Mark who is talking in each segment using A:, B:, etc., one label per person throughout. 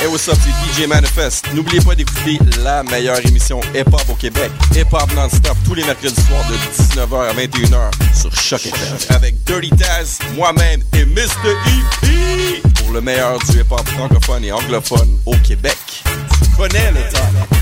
A: Hey, what's up, c'est DJ Manifest. N'oubliez pas d'écouter la meilleure émission hip-hop au Québec. Hip-hop non-stop tous les mercredis soirs de 19h à 21h sur Choc FM. Avec Dirty Taz, moi-même et Mr. EP. Pour le meilleur du hip-hop francophone et anglophone au Québec. Tu connais le temps.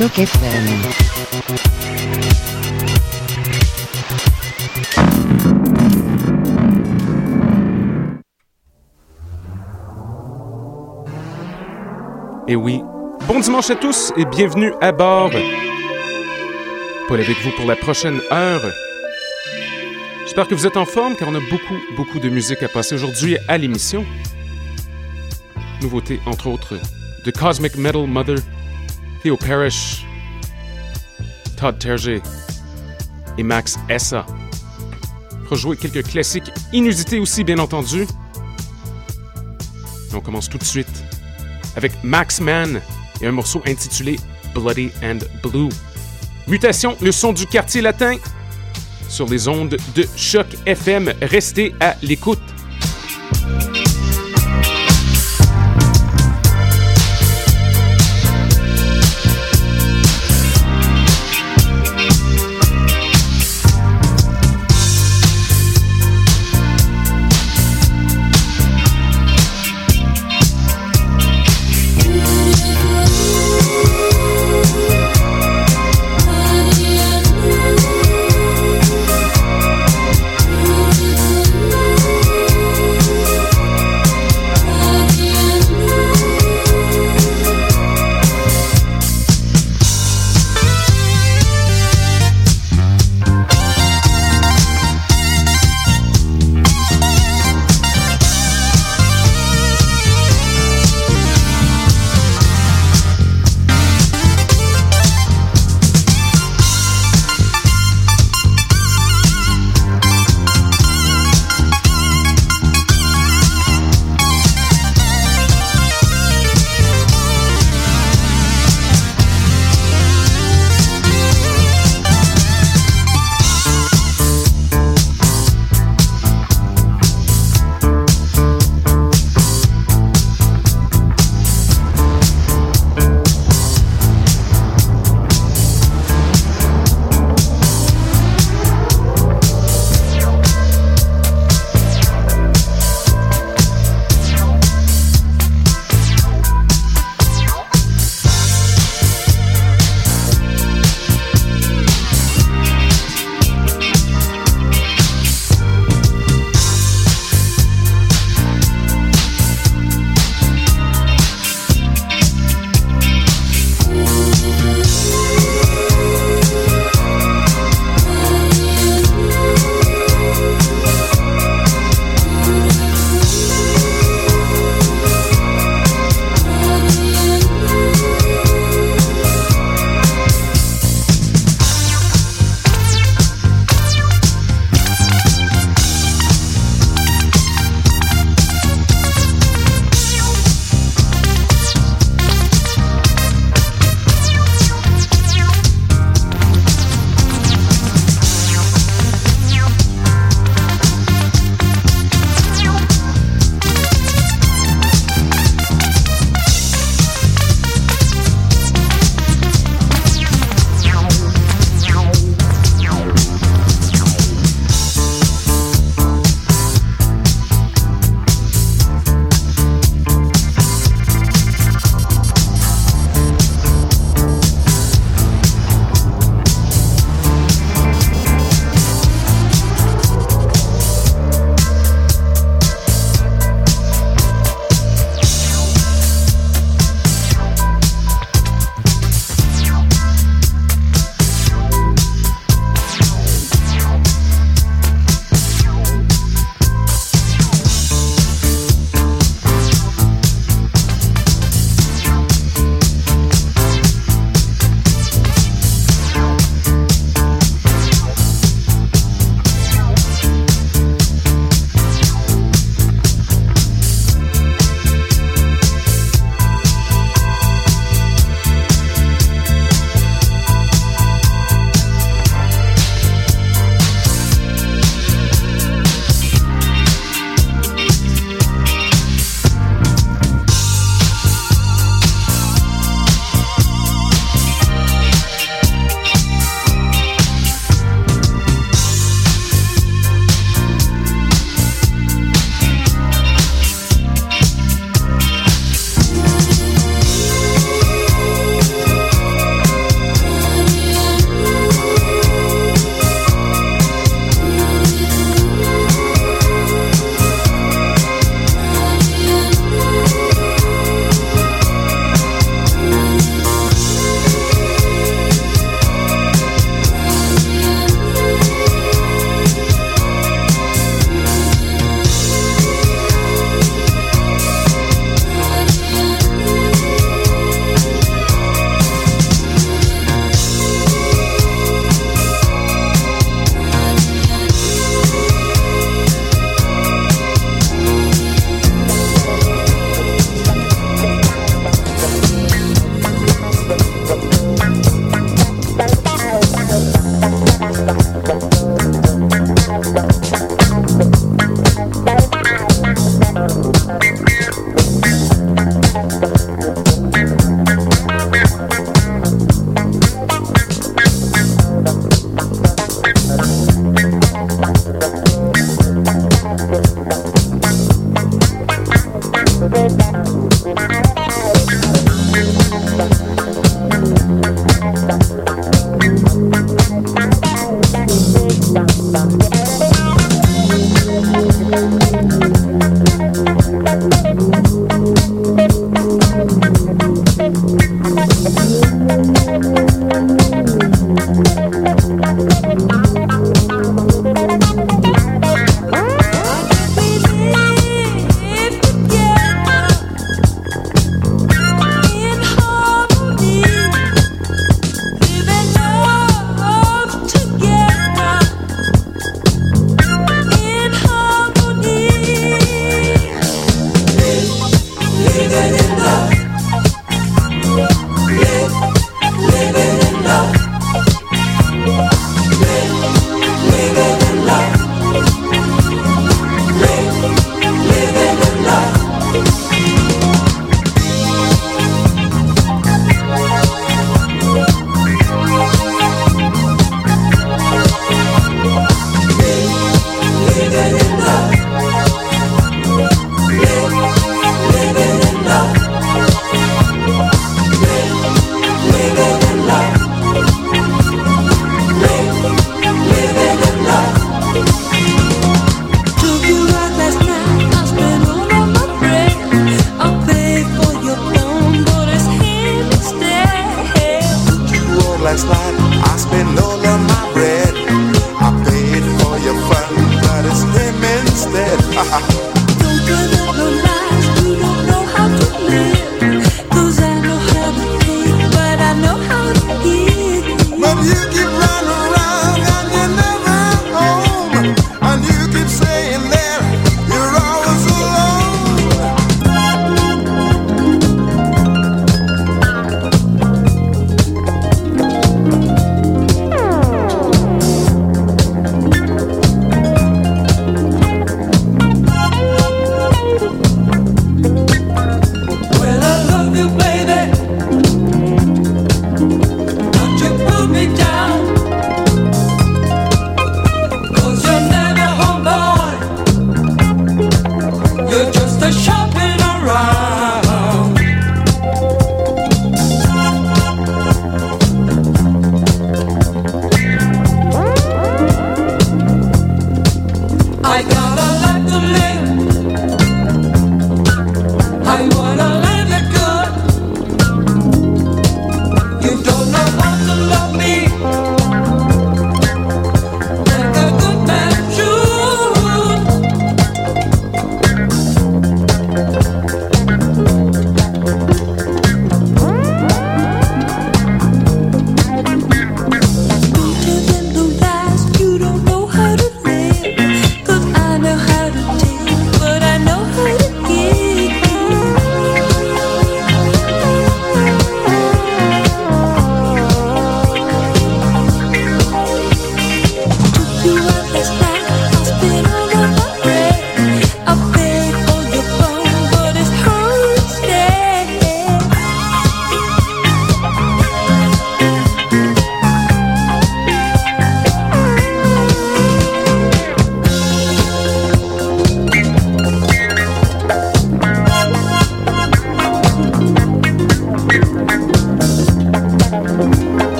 B: Et oui, bon dimanche à tous et bienvenue à bord. Paul avec vous pour la prochaine heure. J'espère que vous êtes en forme car on a beaucoup, beaucoup de musique à passer aujourd'hui à l'émission. Nouveautés, entre autres, de Cosmic Metal Mother, Theo Parrish, Todd Terje et Max Essa. On jouer quelques classiques inusités aussi, bien entendu. on commence tout de suite avec Max Man et un morceau intitulé Bloody and Blue. Mutation, le son du quartier latin, sur les ondes de Choc FM. Restez à l'écoute.
C: ha ha ha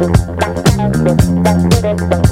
C: Thank you.